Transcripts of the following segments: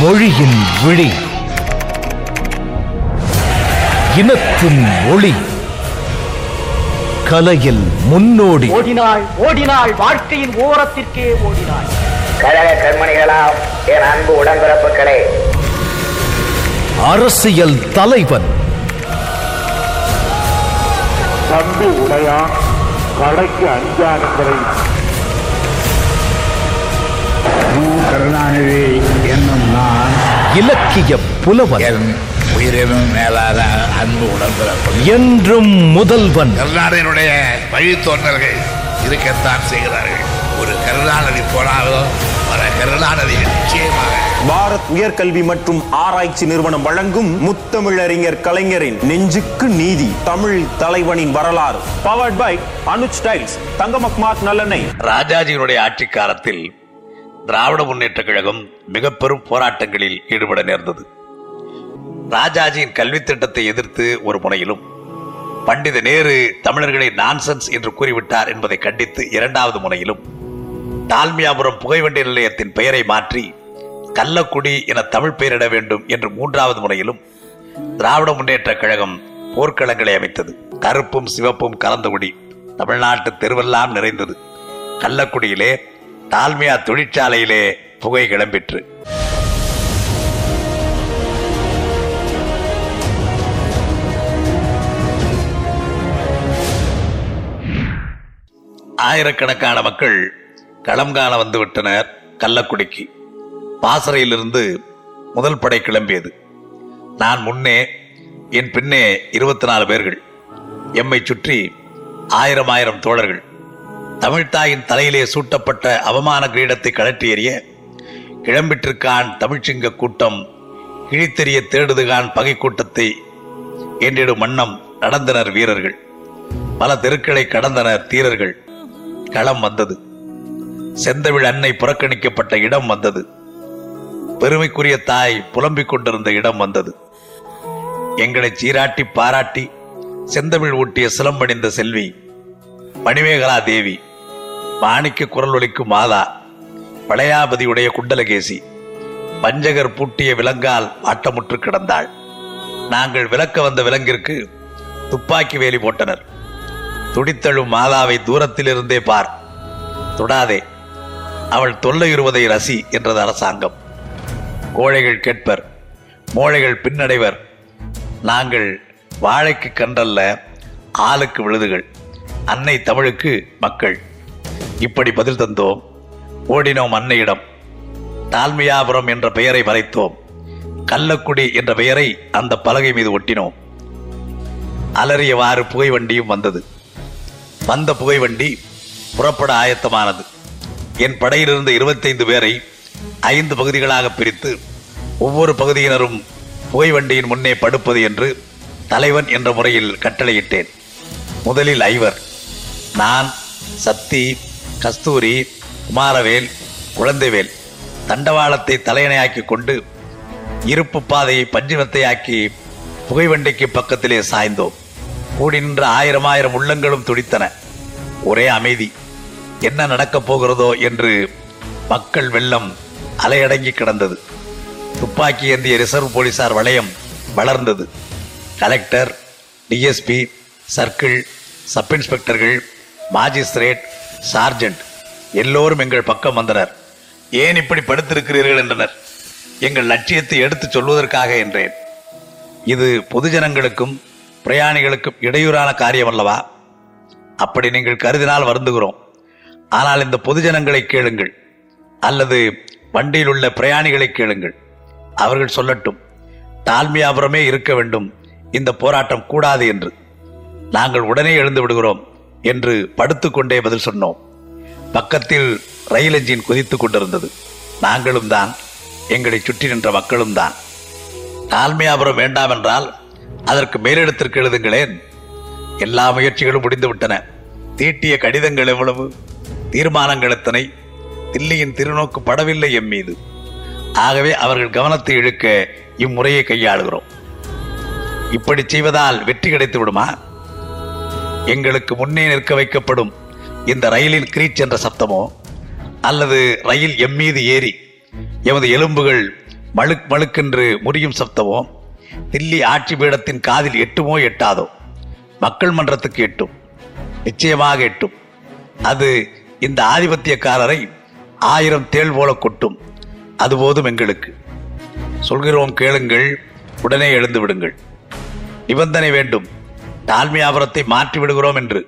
மொழியின் விழி. இனத்தின் ஒளி. கலையில் முன்னோடி. ஓடினாள் ஓடினாள் வாழ்க்கையின் ஓரத்திற்கே ஓடினாள். கழக கண்மணிகளாம் என் அன்பு உடன்பிறப்புகளே. அரசியல் தலைவன். தம்பி உடையான். கடைக்கு அஞ்சானுங்களை கருணாநிதி என்னும் நான் இலக்கிய புலவன் என் உயிரினும் மேலான அன்பு உடன்பிறப்பு என்றும் முதல்வன். கருணாநிதியினுடைய வழித்தோன்றல்கள் இருக்கத்தான் செய்கிறார்கள். ஒரு கருணாநிதி போனாலும் பாரத் உயர்கல்வி மற்றும் ஆராய்ச்சி நிறுவனம் வழங்கும் முத்தமிழறிஞர் கலைஞரின் நெஞ்சுக்கு நீதி தமிழ் தலைவனின் வரலாறு. பவர்ட் பை அனுஜ் டைல்ஸ் தங்கமக்மாத் நல்லெண்ணெய். ராஜாஜியினுடைய ஆட்சி காலத்தில் திராவிட முன்னேற்ற கழகம் மிக பெரும் போராட்டங்களில் ஈடுபட நேர்ந்தது. ராஜாஜியின் கல்வி திட்டத்தை எதிர்த்து ஒரு முனையிலும் பண்டித நேரு தமிழர்களை நான்சென்ஸ் என்று கூறிவிட்டார் என்பதை கண்டித்து இரண்டாவது முனையிலும் டால்மியாபுரம் புகைவண்டி நிலையத்தின் பெயரை மாற்றி கள்ளக்குடி என தமிழ் பெயரிட வேண்டும் என்று மூன்றாவது முறையிலும் திராவிட முன்னேற்ற கழகம் போர்க்களங்களை அமைத்தது. கருப்பும் சிவப்பும் கலந்த குடி தமிழ்நாட்டு தெருவெல்லாம் நிறைந்தது. கள்ளக்குடியிலே டால்மியா தொழிற்சாலையிலே புகை கிளம்பிற்று. ஆயிரக்கணக்கான மக்கள் களம் காண வந்து விட்டனர் கள்ளக்குடிக்கு. பாசறையிலிருந்து முதல் படை கிளம்பியது. நான் முன்னே என் பின்னே இருபத்தி நாலு பேர்கள். எம்மை சுற்றி ஆயிரம் ஆயிரம் தோழர்கள். தமிழ்தாயின் தலையிலே சூட்டப்பட்ட அவமான கிரீடத்தை கழற்றி எறிய கிளம்பிட்டிருக்கான் தமிழ்ச்சிங்க கூட்டம் கிழித்தெறிய தேடுதுகான் பகை கூட்டத்தை என்றிடும் வண்ணம் நடந்தனர் வீரர்கள். பல தெருக்களை கடந்தனர் தீரர்கள். களம் வந்தது. செந்தமிழ் அன்னை புறக்கணிக்கப்பட்ட இடம் வந்தது. பெருமைக்குரிய தாய் புலம்பிக் கொண்டிருந்த இடம் வந்தது. எங்களை சீராட்டி பாராட்டி செந்தமிழ் ஊட்டிய சிலம்பணிந்த செல்வி மணிமேகலா தேவி மாணிக்க குரல் ஒலிக்கும் மாதா பழையாபதியுடைய குண்டலகேசி பஞ்சகர் பூட்டிய விலங்கால் ஆட்டமுற்று கிடந்தாள். நாங்கள் விலக்க வந்த விலங்கிற்கு துப்பாக்கி வேலி போட்டனர். துடித்தழும் மாதாவை தூரத்திலிருந்தே பார். தொடாதே. அவள் தொல்லையுறுவதை ரசி என்றது அரசாங்கம். கோழைகள் கேட்பர் மோழைகள் பின்னடைவர். நாங்கள் வாழைக்கு கன்றல்ல ஆளுக்கு விழுதுகள். அன்னை தமிழுக்கு மக்கள். இப்படி பதில் தந்தோம். ஓடினோம் அன்னையிடம். தாழ்மையாபுரம் என்ற பெயரை வரைத்தோம். கள்ளக்குடி என்ற பெயரை அந்த பலகை மீது ஒட்டினோம். அலறியவாறு புகை வண்டியும் வந்தது. வந்த புகை வண்டி புறப்பட ஆயத்தமானது. என் படையிலிருந்த இருபத்தைந்து பேரை ஐந்து பகுதிகளாக பிரித்து ஒவ்வொரு பகுதியினரும் புகை வண்டியின் முன்னே படுப்பது என்று தலைவன் என்ற முறையில் கட்டளையிட்டேன். முதலில் ஐவர் நான் சக்தி கஸ்தூரி குமாரவேல் குழந்தைவேல் தண்டவாளத்தை தலையணையாக்கி கொண்டு இருப்பு பாதையை பஞ்சுமத்தையாக்கி புகைவண்டிக்கு பக்கத்திலே சாய்ந்தோம். கூடி நின்ற ஆயிரம் ஆயிரம் உள்ளங்களும் துடித்தன. ஒரே அமைதி. என்ன நடக்கப் போகிறதோ என்று மக்கள் வெள்ளம் அலையடங்கி கிடந்தது. துப்பாக்கி ஏந்திய ரிசர்வ் போலீசார் வளையம் வளர்ந்தது. கலெக்டர் டிஎஸ்பி சர்க்கிள் சப் இன்ஸ்பெக்டர்கள் மாஜிஸ்திரேட் சார்ஜென்ட் எல்லோரும் எங்கள் பக்கம் வந்தனர். ஏன் இப்படி படுத்திருக்கிறீர்கள் என்றனர். எங்கள் லட்சியத்தை எடுத்துச் சொல்வதற்காக என்றேன். இது பொதுஜனங்களுக்கும் பிரயாணிகளுக்கும் இடையூறான காரியம் அல்லவா? அப்படி நீங்கள் கருதினால் வருந்துகிறோம். ஆனால் இந்த பொதுஜனங்களை கேளுங்கள். அல்லது வண்டியில் உள்ள பிரயாணிகளை கேளுங்கள். அவர்கள் சொல்லட்டும் தாழ்மையாபுரமே இருக்க வேண்டும். இந்த போராட்டம் கூடாது என்று. நாங்கள் உடனே எழுந்து விடுகிறோம் என்று படுத்துக்கொண்டே பதில் சொன்னோம். பக்கத்தில் ரயில் என்ஜின் குதித்துக் கொண்டிருந்தது. நாங்களும் தான் எங்களை சுற்றி நின்ற மக்களும் தான். தாழ்மையாபுரம் வேண்டாம் என்றால் அதற்கு மேலிடத்திற்கு எழுதுங்களேன். எல்லா முயற்சிகளும் முடிந்துவிட்டன. தீட்டிய கடிதங்கள் எவ்வளவு? தீர்மானங்கள் எத்தனை? தில்லியின் திருநோக்கு படவில்லை எம் மீது. ஆகவே அவர்கள் கவனத்தை இழுக்க இம்முறையை கையாளுகிறோம். இப்படி செய்வதால் வெற்றி கிடைத்து விடுமா? எங்களுக்கு முன்னே நிற்க வைக்கப்படும் இந்த ரயிலின் கிரீச் என்ற சப்தமோ? அல்லது ரயில் எம் மீது ஏறி எமது எலும்புகள் மழுக் மழுக்கென்று முறியும் சப்தமோ? தில்லி ஆட்சி பீடத்தின் காதில் எட்டுமோ எட்டாதோ? மக்கள் மன்றத்துக்கு எட்டும். நிச்சயமாக எட்டும். அது இந்த ஆதிபத்தியக்காரரை ஆயிரம் தேள் போல கொட்டும். அது போதும் எங்களுக்கு. சொல்கிறோம் கேளுங்கள் உடனே எழுந்து விடுங்கள். நிபந்தனை வேண்டும். டால்மியாபுரத்தை மாற்றி விடுகிறோம் என்று.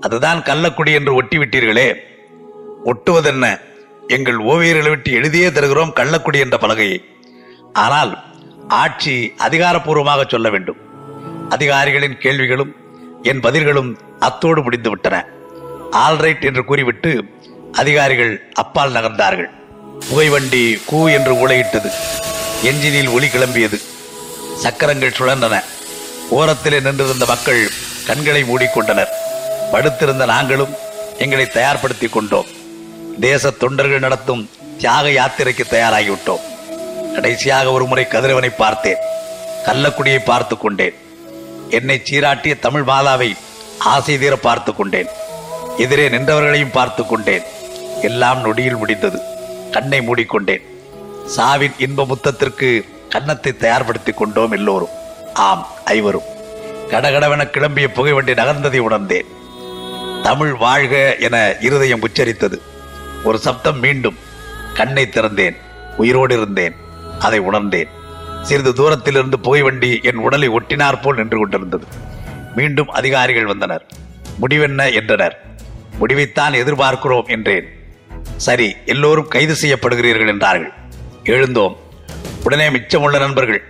அதுதான் கள்ளக்குடி என்று ஒட்டிவிட்டீர்களே. ஒட்டுவதென்ன? எங்கள் ஓவியர்களை விட்டு எழுதியே தருகிறோம் கள்ளக்குடி என்ற பலகையை. ஆனால் ஆட்சி அதிகாரப்பூர்வமாக சொல்ல வேண்டும். அதிகாரிகளின் கேள்விகளும் என் பதில்களும் அத்தோடு முடிந்து விட்டன ஆல்ரைட் என்று கூறிவிட்டு அதிகாரிகள் அப்பால் நகர்ந்தார்கள். புகைவண்டி கூ என்று ஊழையிட்டது என்ஜினில் ஒளி கிளம்பியது. சக்கரங்கள் சுழன்றன ஓரத்திலே நின்றிருந்த மக்கள் கண்களை மூடிக்கொண்டனர். படுத்திருந்த நாங்களும் எங்களை தயார்படுத்தி கொண்டோம். தேச தொண்டர்கள் நடத்தும் தியாக யாத்திரைக்கு தயாராகிவிட்டோம். கடைசியாக ஒரு முறை கதிரவனை பார்த்தேன். கள்ளக்குடியை பார்த்து கொண்டேன். என்னை சீராட்டிய தமிழ் மாதாவை ஆசை தீர பார்த்து கொண்டேன். எதிரே நின்றவர்களையும் பார்த்து கொண்டேன். எல்லாம் நொடியில் முடிந்தது. கண்ணை மூடிக்கொண்டேன். சாவின் இன்ப முத்தத்திற்கு கன்னத்தை தயார்படுத்திக் கொண்டோம் எல்லோரும். ஆம் ஐவரும். கடகடவென கிளம்பிய புகைவண்டி நகர்ந்ததை உணர்ந்தேன். தமிழ் வாழ்க என இருதயம் உச்சரித்தது. ஒரு சப்தம் மீண்டும் கண்ணை திறந்தேன். உயிரோடு இருந்தேன். அதை உணர்ந்தேன். சிறிது தூரத்திலிருந்து புகைவண்டி என் உடலை ஒட்டினார் போல் நின்று கொண்டிருந்தது. மீண்டும் அதிகாரிகள் வந்தனர். முடிவென்ன? என்றனர். முடிவைத்தான் எதிர்பார்க்கிறோம் என்றேன். சரி எல்லோரும் கைது செய்யப்படுகிறீர்கள் என்றார்கள். எழுந்தோம். உடனே மிச்சமுள்ள நண்பர்கள்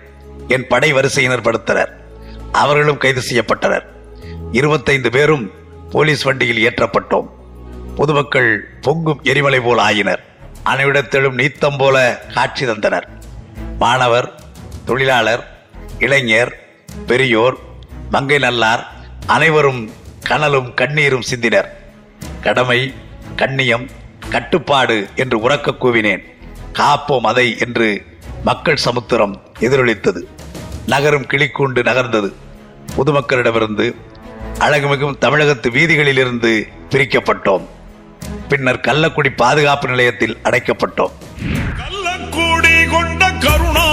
என் படை வரிசையினர் படுத்தனர். அவர்களும் கைது செய்யப்பட்டனர். இருபத்தைந்து பேரும் போலீஸ் வண்டியில் ஏற்றப்பட்டோம். பொதுமக்கள் பொங்கும் எரிமலை போல் ஆயினர். அனைவிடத்திலும் நீத்தம் போல காட்சி தந்தனர். மாணவர் தொழிலாளர் இளைஞர் பெரியோர் மங்கை நல்லார் அனைவரும் கனலும் கண்ணீரும் சிந்தினர். கடமை கண்ணியம் கட்டுப்பாடு என்று உறக்க கூவினேன். காப்போம் அதை என்று மக்கள் சமுத்திரம் எதிரொலித்தது. நகரும் கிளிக்கூண்டு நகர்ந்தது. பொதுமக்களிடமிருந்து அழகுமிகும் தமிழகத்து வீதிகளிலிருந்து பிரிக்கப்பட்டோம். பின்னர் கள்ளக்குடி பாதுகாப்பு நிலையத்தில் அடைக்கப்பட்டோம். கள்ளக்குடி கொண்ட கருணா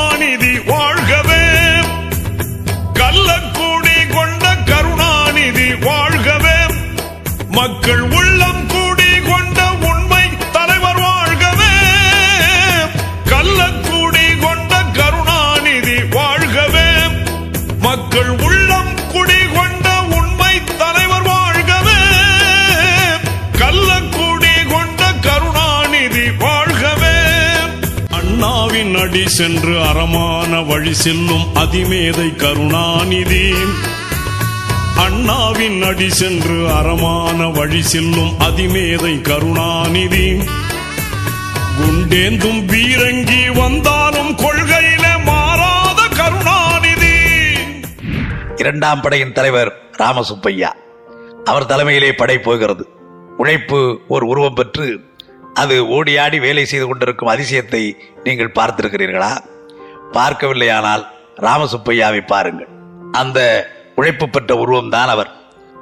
மக்கள் உள்ளம் கூடி கொண்ட உண்மை தலைவர் வாழ்கவே. கள்ளக்கூடி கொண்ட கருணாநிதி வாழ்கவே. மக்கள் உள்ளம் குடி கொண்ட உண்மை தலைவர் வாழ்கவே. கள்ளக்கூடி கொண்ட கருணாநிதி வாழ்கவே. அண்ணாவின் அடி சென்று அறமான வழி செல்லும் அதிமேதை கருணாநிதி. அண்ணாவின் அடி சென்று அறமான வழி செல்லும் அதிமேதை கருணாநிதி. குண்டேந்தும் பீரங்கி வந்தாலும் கொள்கையில மாறாத கருணாநிதி. இரண்டாம் படையின் தலைவர் ராமசுப்பையா அவர் தலைமையிலே படை போகிறது. உழைப்பு ஒரு உருவம் பெற்று அது ஓடியாடி வேலை செய்து கொண்டிருக்கும் அதிசயத்தை நீங்கள் பார்த்திருக்கிறீர்களா? பார்க்கவில்லையானால் ராமசுப்பையாவை பாருங்கள். அந்த உழைப்பு பெற்ற உருவம் தான் அவர்.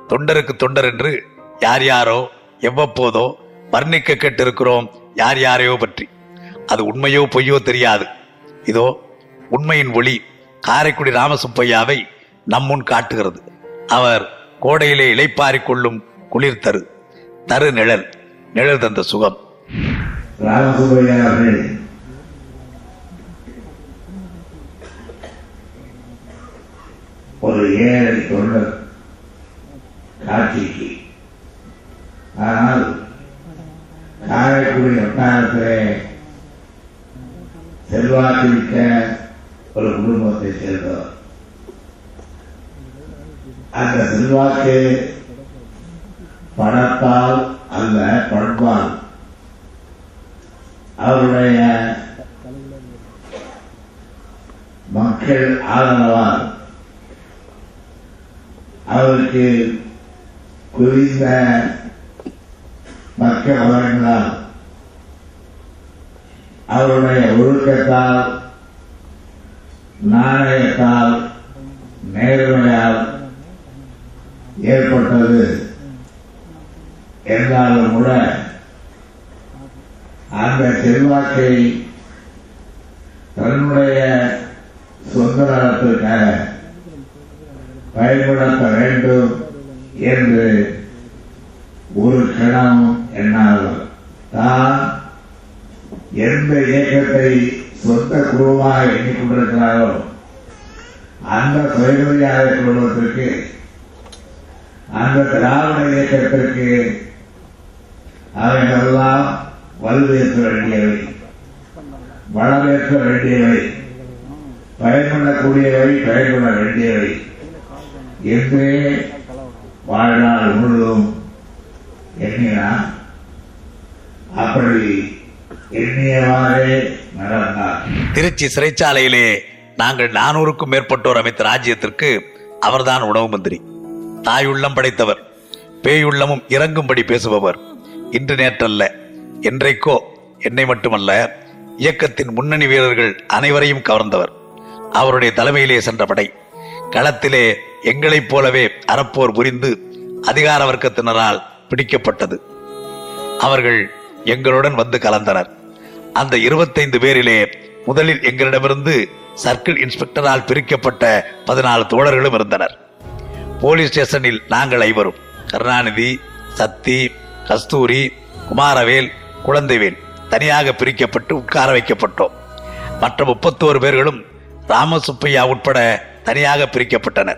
தொண்டருக்கு தொண்டர் என்று யார் யாரோ எவ்வப்போதோ வர்ணிக்க கேட்டிருக்கிறோம் யார் யாரையோ பற்றி. அது உண்மையோ பொய்யோ தெரியாது. இதோ உண்மையின் ஒளி காரைக்குடி ராமசுப்பையாவை நம்முன் காட்டுகிறது. அவர் கோடையிலே இலைப்பாரி கொள்ளும் குளிர் தரு தரு நிழல் நிழல் தந்த சுகம். ராமசுப்பையா ஒரு ஏழை தொண்டர் காட்சிக்கு ஆனால் காரைக்குடி வட்டாரத்திலே செல்வாக்கிருக்க ஒரு குடும்பத்தை சேர்ந்தவர். அந்த செல்வாக்கு பணத்தால் அல்ல பண்பால். அவருடைய மக்கள் ஆதரவால் அவருக்கு குவிந்த மக்கள் வளங்களால் அவருடைய ஒழுக்கத்தால் நாணயத்தால் நேர்மையால் ஏற்பட்டது. என்றாலும் கூட அந்த செல்வாக்கை தன்னுடைய சொந்த நலத்திற்காக பயன்படுத்த வேண்டும் என்று ஒரு கணம் எண்ணாதவர் தான் எந்த இயக்கத்தை சொந்த குழுவாக எண்ணிக்கொண்டிருக்கிறாரோ அந்த சுயமரியாதை குழுவத்திற்கு அந்த திராவிட இயக்கத்திற்கு அவைகளெல்லாம் வலுவேற்ற வேண்டியவை வளவேற்ற வேண்டியவை பயன்படக்கூடியவை பயன்பட வேண்டியவை. எப்பே வாழ்நாள் முழுவதும் எண்ணினார் அப்படி எண்ணியவாறே நடந்தார். திருச்சி சிறைச்சாலையிலே நாங்கள் நானூறுக்கும் மேற்பட்டோர் அமைத்த ராஜ்யத்திற்கு அவர்தான் உணவு மந்திரி. தாயுள்ளம் படைத்தவர் பேயுள்ளமும் இறங்கும்படி பேசுபவர். இன்று நேற்றல்ல என்றைக்கோ என்னை மட்டுமல்ல இயக்கத்தின் முன்னணி வீரர்கள் அனைவரையும் கவர்ந்தவர். அவருடைய தலைமையிலே சென்ற படை களத்திலே எங்களைப் போலவே அறப்போர் புரிந்து அதிகார வர்க்கத்தினரால் பிடிக்கப்பட்டது. அவர்கள் எங்களுடன் வந்து கலந்தனர். அந்த இருபத்தைந்து பேரிலே முதலில் எங்களிடமிருந்து சர்க்கிள் இன்ஸ்பெக்டரால் பிரிக்கப்பட்ட பதினாலு தோழர்களும் இருந்தனர். போலீஸ் ஸ்டேஷனில் நாங்கள் ஐவரும். கருணாநிதி சத்தி கஸ்தூரி குமாரவேல் குழந்தைவேல் தனியாக பிரிக்கப்பட்டு உட்கார வைக்கப்பட்டோம். மற்ற முப்பத்தோரு பேர்களும் ராமசுப்பையா உட்பட தனியாக பிரிக்கப்பட்டனர்.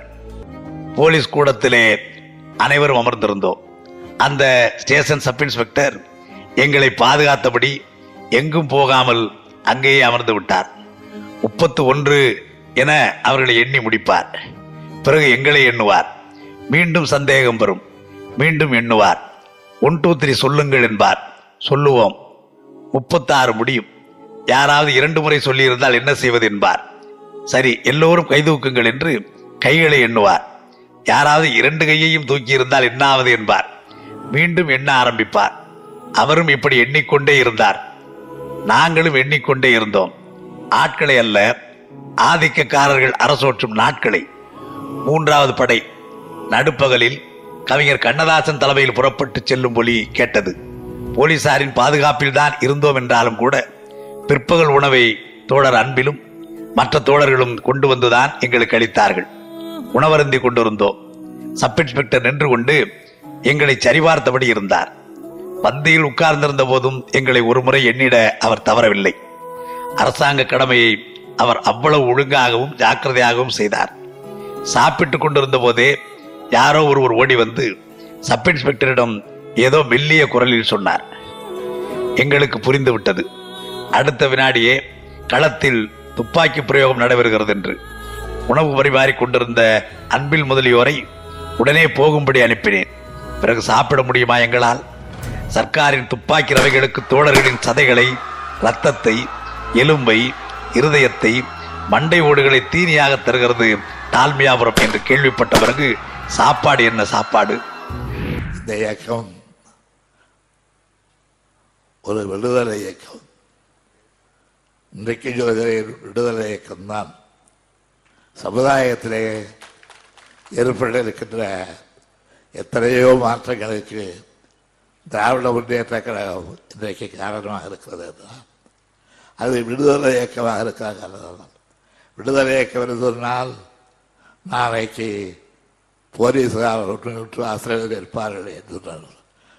போலீஸ் கூடத்திலே அனைவரும் அமர்ந்திருந்தோம். அந்த ஸ்டேஷன் சப் இன்ஸ்பெக்டர் எங்களை பாதுகாத்தபடி எங்கும் போகாமல் அங்கேயே அமர்ந்து விட்டார். முப்பத்து ஒன்று என அவர்களை எண்ணி முடிப்பார். பிறகு எங்களை எண்ணுவார். மீண்டும் சந்தேகம் வரும். மீண்டும் எண்ணுவார். ஒன் டூ த்ரீ சொல்லுங்கள் என்பார். சொல்லுவோம். முப்பத்தாறு முடியும். யாராவது இரண்டு முறை சொல்லியிருந்தால் என்ன செய்வது என்பார். சரி எல்லோரும் கைதூக்குங்கள் என்று கைகளை எண்ணுவார். யாராவது இரண்டு கையையும் தூக்கி இருந்தால் என்பார். மீண்டும் எண்ண ஆரம்பிப்பார். அவரும் இப்படி எண்ணிக்கொண்டே இருந்தார். நாங்களும் எண்ணிக்கொண்டே இருந்தோம். ஆட்களை அல்ல ஆதிக்கக்காரர்கள் அரசோற்றும் நாட்களை. மூன்றாவது படை நடுப்பகலில் கவிஞர் கண்ணதாசன் தலைமையில் புறப்பட்டு செல்லும் ஒலி கேட்டது. போலீசாரின் பாதுகாப்பில் தான் இருந்தோம் என்றாலும் கூட பிற்பகல் உணவை தோழர் அன்பிலும் மற்ற தோழர்களும் கொண்டு வந்துதான் எங்களுக்கு அளித்தார்கள். உணவருந்தி கொண்டிருந்தோம். சப் இன்ஸ்பெக்டர் நின்று கொண்டு எங்களை சரிபார்த்தபடி இருந்தார். பந்தியில் உட்கார்ந்திருந்த போதும் எங்களை ஒருமுறை எண்ணிட அவர் தவறவில்லை. அரசாங்க கடமையை அவர் அவ்வளவு ஒழுங்காகவும் ஜாக்கிரதையாகவும் செய்தார். சாப்பிட்டுக் கொண்டிருந்த போதே யாரோ ஒருவர் ஓடி வந்து சப் இன்ஸ்பெக்டரிடம் ஏதோ மெல்லிய குரலில் சொன்னார். எங்களுக்கு புரிந்துவிட்டது. அடுத்த வினாடியே களத்தில் துப்பாக்கி பிரயோகம் நடைபெறுகிறது என்று உணவு பரிமாறிக் கொண்டிருந்த அன்பில் முதலியோரை உடனே போகும்படி அனுப்பினேன். பிறகு சாப்பிட முடியுமா எங்களால்? சர்க்காரின் துப்பாக்கி ரவைகளுக்கு தோழர்களின் சதைகளை ரத்தத்தை எலும்பை இருதயத்தை மண்டை ஓடுகளை தீனியாக தருகிறது தாழ்மையாபுரம் என்று கேள்விப்பட்ட பிறகு சாப்பாடு என்ன சாப்பாடு? இந்த இயக்கம் ஒரு விடுதலை இயக்கம். இன்றைக்கு சொல்கிற விடுதலை இயக்கம்தான். சமுதாயத்திலே ஏற்பட இருக்கின்ற எத்தனையோ மாற்றங்களுக்கு திராவிட முன்னேற்ற கழகம் இன்றைக்கு காரணமாக இருக்கிறது என்றால் அது விடுதலை இயக்கமாக இருக்கிற காரணம் விடுதலை இயக்கம் என்று சொன்னால் நாளைக்கு போலீஸார் ஒன்று ஆசிரியர்கள் இருப்பார்கள் என்று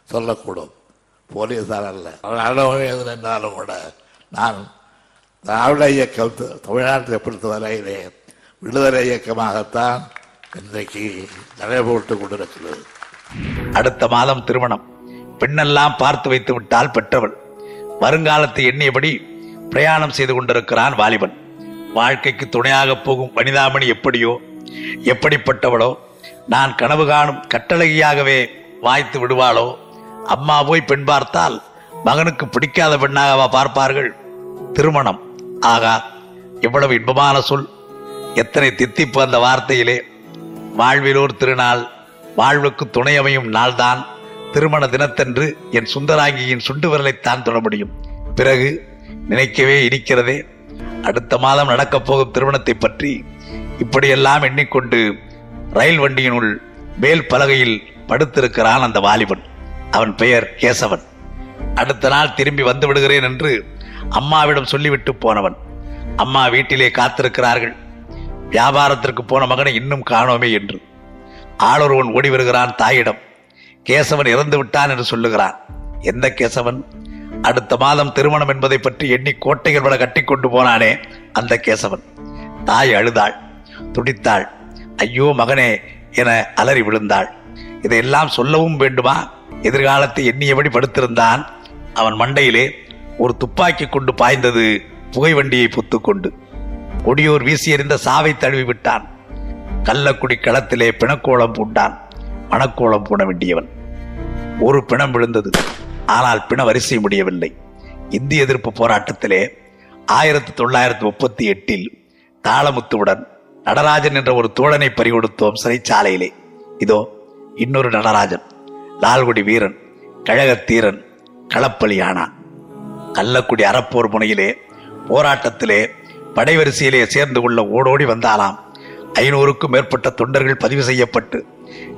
சொல்லக்கூடும். போலீஸார் அல்ல. ராணுவம் எது நின்றாலும் கூட நான் திராவிட இயக்கம் த- தமிழ்நாட்டை பொறுத்தவரையிலே விடுதலை இயக்கமாகத்தான் இன்றைக்கு நடைபெற்று கொண்டிருக்கிறது. அடுத்த மாதம் திருமணம். பெண்ணெல்லாம் பார்த்து வைத்து விட்டால் பெற்றவள். வருங்காலத்தை எண்ணியபடி பிரயாணம் செய்து கொண்டிருக்கிறான் வாலிபன். வாழ்க்கைக்கு துணையாக போகும் வனிதாமணி எப்படியோ எப்படிப்பட்டவளோ நான் கனவு காணும் கட்டழகியாகவே வாய்த்து விடுவாளோ? அம்மா போய் பெண் பார்த்தால் மகனுக்கு பிடிக்காத பெண்ணாகவா பார்ப்பார்கள்? திருமணம். ஆகா இவ்வளவு இன்பமான சொல். எத்தனை தித்திப்பு அந்த வார்த்தையிலே. வாழ்விலோர் திருநாள் வாழ்வுக்கு துணை அமையும் நாள்தான். திருமண தினத்தன்று என் சுந்தராங்கியின் சுண்டு விரலைத்தான் தொட முடியும். பிறகு நினைக்கவே இருக்கிறதே அடுத்த மாதம் நடக்கப் போகும் திருமணத்தை பற்றி இப்படியெல்லாம் எண்ணிக்கொண்டு ரயில் வண்டியினுள் மேல் பலகையில் படுத்திருக்கிறான் அந்த வாலிபன். அவன் பெயர் கேசவன். அடுத்த நாள் திரும்பி வந்து விடுகிறேன் என்று அம்மாவிடம் சொல்லிவிட்டு போனவன். அம்மா வீட்டிலே காத்திருக்கிறார்கள். வியாபாரத்திற்கு போன மகனை இன்னும் காணோமே என்று. ஆளொருவன் ஓடி வருகிறான் தாயிடம். கேசவன் இறந்து விட்டான் என்று சொல்லுகிறான். எந்த கேசவன்? அடுத்த மாதம் திருமணம் என்பதை பற்றி எண்ணி கோட்டைகள் விட கட்டி கொண்டு போனானே அந்த கேசவன். தாய் அழுதாள் துடித்தாள். ஐயோ மகனே என அலறி விழுந்தாள். இதையெல்லாம் சொல்லவும் வேண்டுமா? எதிர்காலத்தை எண்ணியபடி படுத்திருந்தான். அவன் மண்டையிலே ஒரு துப்பாக்கி கொண்டு பாய்ந்தது புகை வண்டியை பொத்துக்கொண்டு. கொடியோர் வீசி எறிந்த சாவை தழுவி விட்டான். கள்ளக்குடி களத்திலே பிணக்கோளம் பூண்டான். மணக்கோளம் பூண வேண்டியவன். ஒரு பிணம் விழுந்தது. ஆனால் பிண வரிசை முடியவில்லை. இந்திய எதிர்ப்பு போராட்டத்திலே ஆயிரத்தி தொள்ளாயிரத்தி முப்பத்தி எட்டில் தாளமுத்துவுடன் நடராஜன் என்ற ஒரு தோழனை பறிகொடுத்தோம் சிறைச்சாலையிலே. இதோ இன்னொரு நடராஜன். லால்குடி வீரன் கழகத்தீரன் களப்பலியானான். கள்ளக்குடி அறப்போர் முனையிலே போராட்டத்திலே படைவரிசையிலே சேர்ந்து கொள்ள ஓடோடி வந்தாலாம் ஐநூறுக்கும் மேற்பட்ட தொண்டர்கள் பதிவு செய்யப்பட்டு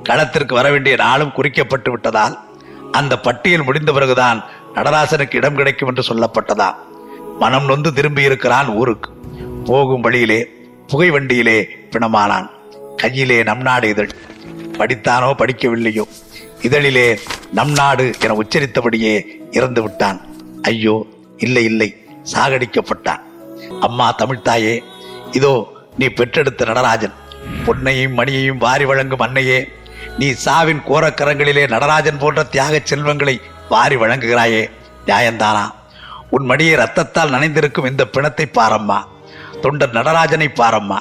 களத்திற்கு வர வேண்டிய நாளும் குறிக்கப்பட்டு விட்டதால் அந்த பட்டியல் முடிந்த பிறகுதான் நடராசனுக்கு இடம் கிடைக்கும் என்று சொல்லப்பட்டதாம். மனம் நொந்து திரும்பி இருக்கிறான் ஊருக்கு. போகும் வழியிலே புகை வண்டியிலே பிணமானான். கையிலே நம் நாடு இதழ். படித்தானோ படிக்கவில்லையோ? இதழிலே நம் நாடு என உச்சரித்தபடியே இறந்து விட்டான் ஐயோ இல்லை இல்லை சாகடிக்கப்பட்டான். அம்மா தமிழ்த்தாயே இதோ நீ பெற்றெடுத்த நடராஜன். பொன்னையும் மணியையும் வாரி வழங்கும் அன்னையே நீ சாவின் கோரக்கரங்களிலே நடராஜன் போன்ற தியாகச் செல்வங்களை வாரி வழங்குகிறாயே. நியாயந்தானா? உன் மடியை ரத்தத்தால் நனைந்திருக்கும் இந்த பிணத்தை பாரம்மா. தொண்டர் நடராஜனை பாரம்மா.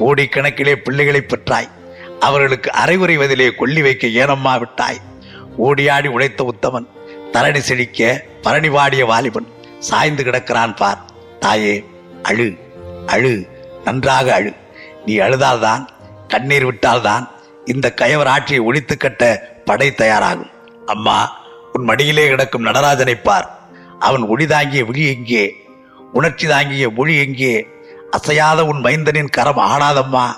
கோடிக்கணக்கிலே பிள்ளைகளை பெற்றாய். அவர்களுக்கு அரைகுறைவதிலே கொல்லி வைக்க ஏனம்மா விட்டாய். ஓடியாடி உழைத்த உத்தமன். தரணி செழிக்க பரணி வாடிய வாலிபன் சாய்ந்து கிடக்கிறான் பார். தாயே அழு அழு நன்றாக அழு. நீ அழுதால்தான் கண்ணீர் விட்டால்தான் இந்த கயவர் ஆட்சியை ஒழித்து கட்ட படை தயாராகும். அம்மா உன் மடியிலே கிடக்கும் நடராஜனை பார். அவன் ஒளி தாங்கிய விழி எங்கே? உணர்ச்சி தாங்கிய மொழி எங்கே? அசையாத உன் மைந்தனின் கரம் ஆடாதம்மா.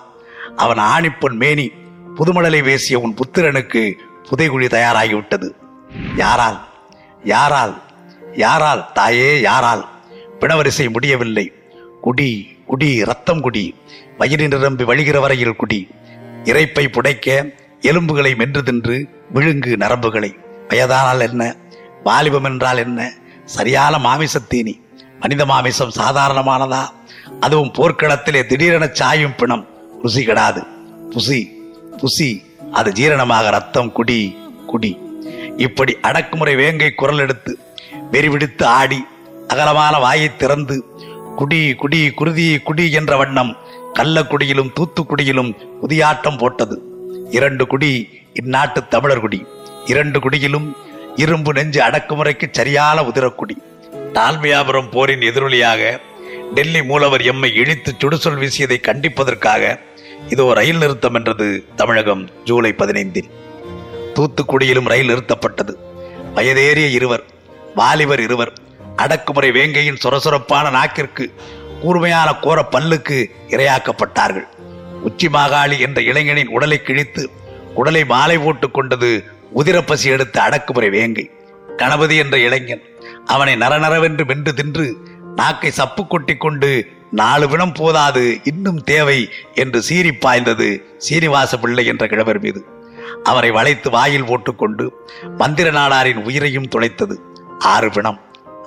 அவன் ஆணிப்பொன் மேனி புதுமடலை வேசிய உன் புத்திரனுக்கு புதைகுழி தயாராகிவிட்டது. யாரால்? யாரால்? யாரால்? தாயே யாரால்? பிணவரிசை முடியவில்லை. குடி குடி ரத்தம் குடி. வயிறு நிரம்பி வழிகிற வரையில் குடி. இறைப்பை புடைக்க எலும்புகளை மென்று தின்று விழுங்கு நரம்புகளை. வயதானால் என்ன? வாலிபம் என்றால் என்ன? சரியான மாமிசத்தீனி மனித மாமிசம் சாதாரணமானதா? அதுவும் போர்க்களத்திலே திடீரென சாயும் பிணம். ருசி கெடாது. புசி புசி. அது ஜீரணமாக ரத்தம் குடி குடி. இப்படி அடக்குமுறை வேங்கை குரல் எடுத்து வெறிவிடுத்து ஆடி அகலமான வாயை திறந்து குடி குடி குருதி குடி என்ற வண்ணம் கள்ளக்குடியிலும் தூத்துக்குடியிலும் புதியாட்டம் போட்டது. இரண்டு குடி இந்நாட்டு தமிழர் குடி. இரண்டு குடியிலும் இரும்பு நெஞ்சு அடக்குமுறைக்கு சரியான உதிரக்குடி. தாழ்மையாபுரம் போரின் எதிரொலியாக டெல்லி மூலவர் எம்மை இழித்து சுடுசொல் வீசியதை கண்டிப்பதற்காக இதோ ரயில் நிறுத்தம் என்றது தமிழகம் ஜூலை பதினைந்தில். தூத்துக்குடியிலும் ரயில் நிறுத்தப்பட்டது. வயதேறிய இருவர் வாலிபர் இருவர் அடக்குமுறை வேங்கையின் சொரசொரப்பான நாக்கிற்கு கூர்மையான கோர பல்லுக்கு இரையாக்கப்பட்டார்கள். உச்சி மாகாளி என்ற இளைஞனின் உடலை கிழித்து உடலை மாலை போட்டுக் கொண்டது உதிரப்பசி எடுத்த அடக்குமுறை வேங்கை. கணபதி என்ற இளைஞன் அவனை நரநரவென்று வென்று தின்று நாக்கை சப்பு கொட்டி கொண்டு நாலு வினம் போதாது இன்னும் தேவை என்று சீறி பாய்ந்தது சீனிவாச பிள்ளை என்ற கிழவர் மீது. அவரை வளைத்து வாயில் போட்டுக்கொண்டு மந்திர நாடாரின் உயிரையும் துளைத்தது. ஆறு பிணம்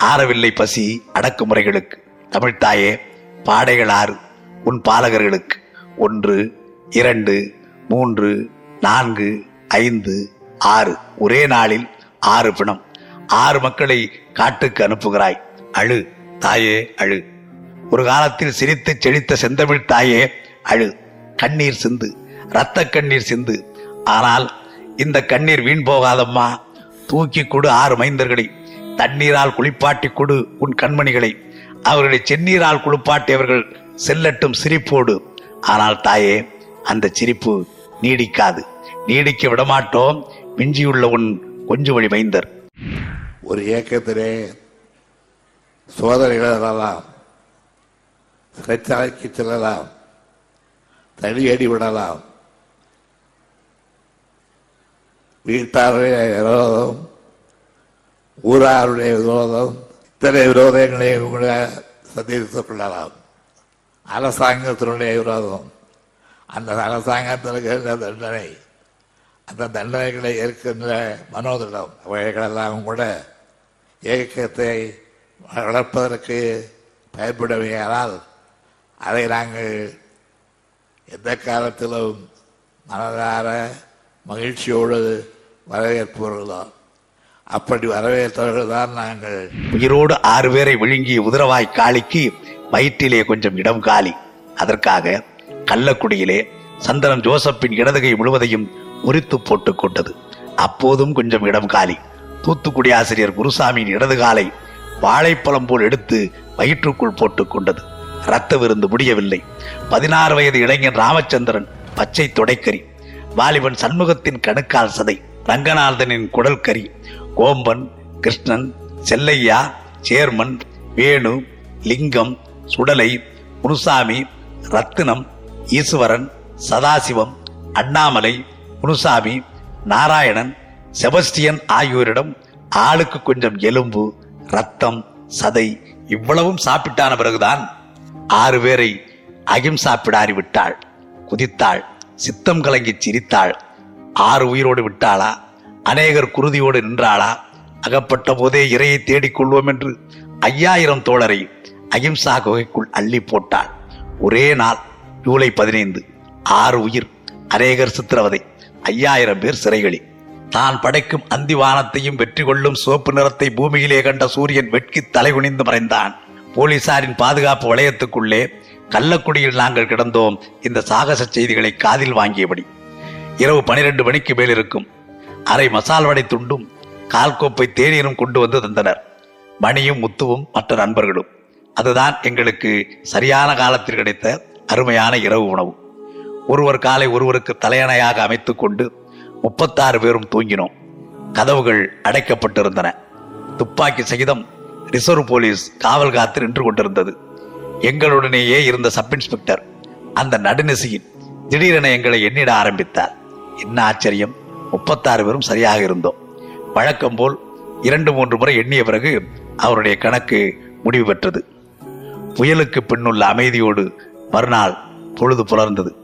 ஆறவில்லை பசி அடக்குமுறைகளுக்கு. தமிழ்த்தாயே பாடைகள் ஆறு உன் பாலகர்களுக்கு. ஒன்று இரண்டு மூன்று நான்கு ஐந்து ஆறு. ஒரே நாளில் ஆறு பிணம் ஆறு மக்களை காட்டுக்கு அனுப்புகிறாய். அழு தாயே அழு. ஒரு காலத்தில் சிரித்து செழித்த செந்தமிழ் தாயே அழு. கண்ணீர் சிந்து இரத்த கண்ணீர் சிந்து ஆனால் இந்த கண்ணீர் வீண் போகாதம்மா. தூக்கி கொடு ஆறு மைந்தர்களை. தண்ணீரால் குளிப்பாட்டி கொடு உன் கண்மணிகளை. அவர்களை செந்நீரால் குளிப்பாட்டியவர்கள் செல்லட்டும் சிரிப்போடு. ஆனால் தாயே அந்த சிரிப்பு நீடிக்காது. நீடிக்க விடமாட்டோம். மிஞ்சியுள்ள உன் கொஞ்சு வழி மைந்தர். ஒரு இயக்கத்திலே சோதனைகள் வரலாம் சிறைச்சாலைக்கு செல்லலாம். தடியடி விடலாம். வீட்டாருடைய விரோதம் ஊராருடைய விரோதம் இத்தனை விரோதங்களை கூட சந்தித்துக் கொள்ளலாம். அரசாங்கத்தினுடைய விரோதம். அந்த அரசாங்கத்திற்கு தண்டனை அந்த தண்டனைகளை ஏற்கின்ற மனோதிடம் அவைகளெல்லாம் கூட இயக்கத்தை வளர்ப்பதற்கு பயன்படுமையானால் அதை நாங்கள் எந்த காலத்திலும் மனதார மகிழ்ச்சியோடு வரவேற்பவர்களாம் அப்படி வரவேற்பவர்கள் தான் நாங்கள். உயிரோடு ஆறு பேரை விழுங்கிய உதிரவாய் காளிக்கு வயிற்றிலே கொஞ்சம் இடம் காலி. அதற்காக கள்ளக்குடியிலே சந்திரன் ஜோசப்பின் இடதுகை முழுவதையும் முறித்து போட்டுக் கொண்டது. அப்போதும் கொஞ்சம் இடம் காலி. தூத்துக்குடி ஆசிரியர் குருசாமியின் இடது காலை வாழைப்பழம் போல் எடுத்து வயிற்றுக்குள் போட்டுக் கொண்டது. ரத்த விருந்து முடியவில்லை. பதினாறு வயது இளைஞன் ராமச்சந்திரன் பச்சை தொடைக்கறி. வாலிபன் சண்முகத்தின் கணுக்கால் சதை. ரங்கநாதனின் குடல் கறி கோம்பன் கிருஷ்ணன் செல்லையா சேர்மன் வேணு லிங்கம் சுடலை முனுசாமி ரத்தினம் ஈஸ்வரன் சதாசிவம் அண்ணாமலை முனுசாமி நாராயணன் செபஸ்டியன் ஆகியோரிடம் ஆளுக்கு கொஞ்சம் எலும்பு ரத்தம் சதை இவ்வளவும் சாப்பிட்டான பிறகுதான் ஆறு பேரை அகிம்சா பிடாரி விட்டாள் குதித்தாள். சித்தம் கலங்கி சிரித்தாள். ஆறு உயிரோடு விட்டாளா? அநேகர் குருதியோடு நின்றாளா? அகப்பட்ட போதே இறையை தேடிக் கொள்வோம் என்று ஐயாயிரம் தோழரை அகிம்சா குகைக்குள் அள்ளி போட்டாள். ஒரே நாள் ஜூலை பதினைந்து ஆறு உயிர் அநேகர் சித்திரவதை ஐயாயிரம் பேர் சிறைகளில். தான் படைக்கும் அந்தி வானத்தையும் வெற்றி கொள்ளும் சிவப்பு நிறத்தை பூமியிலே கண்ட சூரியன் வெட்கி தலைகுனிந்து மறைந்தான். போலீசாரின் பாதுகாப்பு வளையத்துக்குள்ளே கள்ளக்குடியில் நாங்கள் கிடந்தோம். இந்த சாகச செய்திகளை காதில் வாங்கியபடி. இரவு பனிரெண்டு மணிக்கு மேல் இருக்கும் அரை மசால் வடை துண்டும் கால் கோப்பை தேநீரும் கொண்டு வந்து தந்தனர். மணியும் முத்துவும் மற்ற நண்பர்களும். அதுதான் எங்களுக்கு சரியான காலத்தில் கிடைத்த அருமையான இரவு உணவு. ஒருவர் காலை ஒருவருக்கு தலையணையாக அமைத்துக் கொண்டு முப்பத்தாறு பேரும் தூங்கினோம். கதவுகள் அடைக்கப்பட்டிருந்தன. துப்பாக்கி சகிதம் ரிசர்வ் போலீஸ் காவல் காத்து நின்று கொண்டிருந்தது. எங்களுடனேயே இருந்த சப் இன்ஸ்பெக்டர் அந்த நடுநிசையின் திடீரென எங்களை எண்ணிட ஆரம்பித்தார். என்ன ஆச்சரியம்? முப்பத்தாறு பேரும் சரியாக இருந்தோம். வழக்கம் போல் இரண்டு மூன்று முறை எண்ணிய பிறகு அவருடைய கணக்கு முடிவு பெற்றது. புயலுக்கு பின்னுள்ள அமைதியோடு மறுநாள் பொழுது புலர்ந்தது.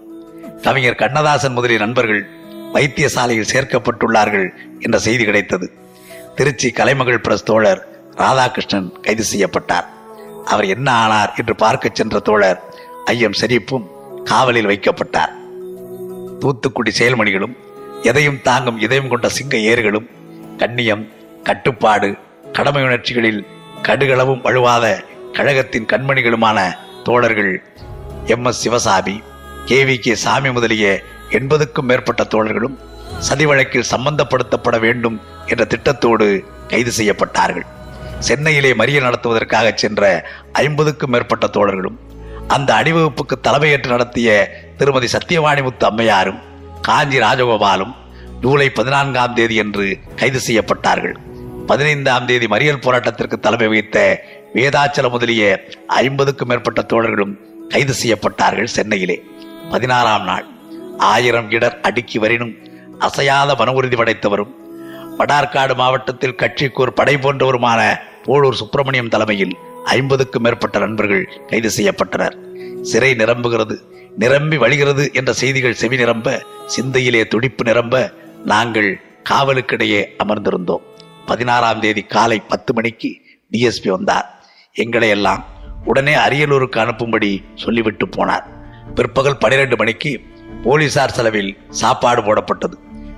கவிஞர் கண்ணதாசன் முதலிய நண்பர்கள் வைத்தியசாலையில் சேர்க்கப்பட்டுள்ளார்கள் என்ற செய்தி கிடைத்தது. திருச்சி கலைமகள் பிரஸ் தோழர் ராதாகிருஷ்ணன் கைது செய்யப்பட்டார். அவர் என்ன ஆனார் என்று பார்க்க சென்ற தோழர் ஐயம் ஷெரீப்பும் காவலில் வைக்கப்பட்டார். தூத்துக்குடி செயல்மணிகளும் எதையும் தாங்கும் இதயம் கொண்ட சிங்க ஏறுகளும் கண்ணியம் கட்டுப்பாடு கடமை உணர்ச்சிகளில் கடுகளவும் வலுவாத கழகத்தின் கண்மணிகளுமான தோழர்கள் M. S. Sivasamy K. V. K. Samy முதலிய எண்பதுக்கும் மேற்பட்ட தோழர்களும் சதி வழக்கில் சம்பந்தப்படுத்தப்பட வேண்டும் என்ற திட்டத்தோடு கைது செய்யப்பட்டார்கள். சென்னையிலே மறியல் நடத்துவதற்காக சென்ற ஐம்பதுக்கும் மேற்பட்ட தோழர்களும் அந்த அணிவகுப்புக்கு தலைமையேற்று நடத்திய திருமதி சத்தியவாணிமுத்து அம்மையாரும் காஞ்சி ராஜகோபாலும் ஜூலை பதினான்காம் தேதி என்று கைது செய்யப்பட்டார்கள். பதினைந்தாம் தேதி மறியல் போராட்டத்திற்கு தலைமை வகித்த வேதாச்சல முதலிய ஐம்பதுக்கும் மேற்பட்ட தோழர்களும் கைது செய்யப்பட்டார்கள் சென்னையிலே. பதினாறாம் நாள் ஆயிரம் இடர் அடுக்கி வரினும் அசையாத மன உறுதி படைத்தவரும் வடார்காடு மாவட்டத்தில் கட்சிக்கு ஒரு படை போன்றவருமான போலூர் சுப்பிரமணியம் தலைமையில் ஐம்பதுக்கும் மேற்பட்ட நண்பர்கள் கைது செய்யப்பட்டனர். சிறை நிரம்புகிறது நிரம்பி வழிகிறது என்ற செய்திகள் செவி நிரம்ப சிந்தையிலே துடிப்பு நிரம்ப நாங்கள் காவலுக்கிடையே அமர்ந்திருந்தோம். பதினாறாம் தேதி காலை பத்து மணிக்கு டிஎஸ்பி வந்தார். எங்களை எல்லாம் உடனே அரியலூருக்கு அனுப்பும்படி சொல்லிவிட்டு போனார். பிற்பகல் பனிரெண்டு மணிக்கு போலீசார் செலவில் சாப்பாடு போடப்பட்டது.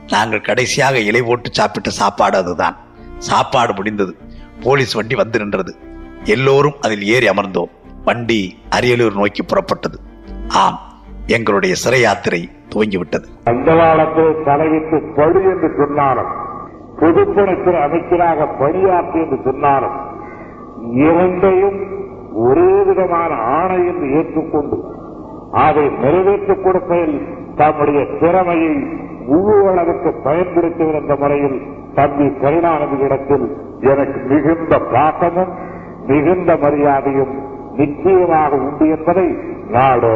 நாங்கள் கடைசியாக இலை போட்டு சாப்பிட்ட சாப்பாடு அதுதான். சாப்பாடு முடிந்தது. போலீஸ் வண்டி வந்து நின்றது. எல்லோரும் அதில் ஏறி அமர்ந்தோம். வண்டி அரியலூர் நோக்கி புறப்பட்டது. ஆம் எங்களுடைய சிறை யாத்திரை துவங்கிவிட்டது. அந்த காலத்தில் பழு என்று சொன்னாலும் பொதுப்பணித்துறை அமைச்சராக பணியாற்றி என்று சொன்னாலும் இரண்டையும் ஒரே விதமான ஆணை என்று ஏற்றுக்கொண்டு அதை நிறைவேற்றிக் கொடுப்பதில் தம்முடைய திறமையை முழு அளவுக்கு பயன்படுத்துகிற என்ற முறையில் தம்பி கருணாநிதியிடத்தில் எனக்கு மிகுந்த பாசமும் மிகுந்த மரியாதையும் நிச்சயமாக உண்டு என்பதை நாடு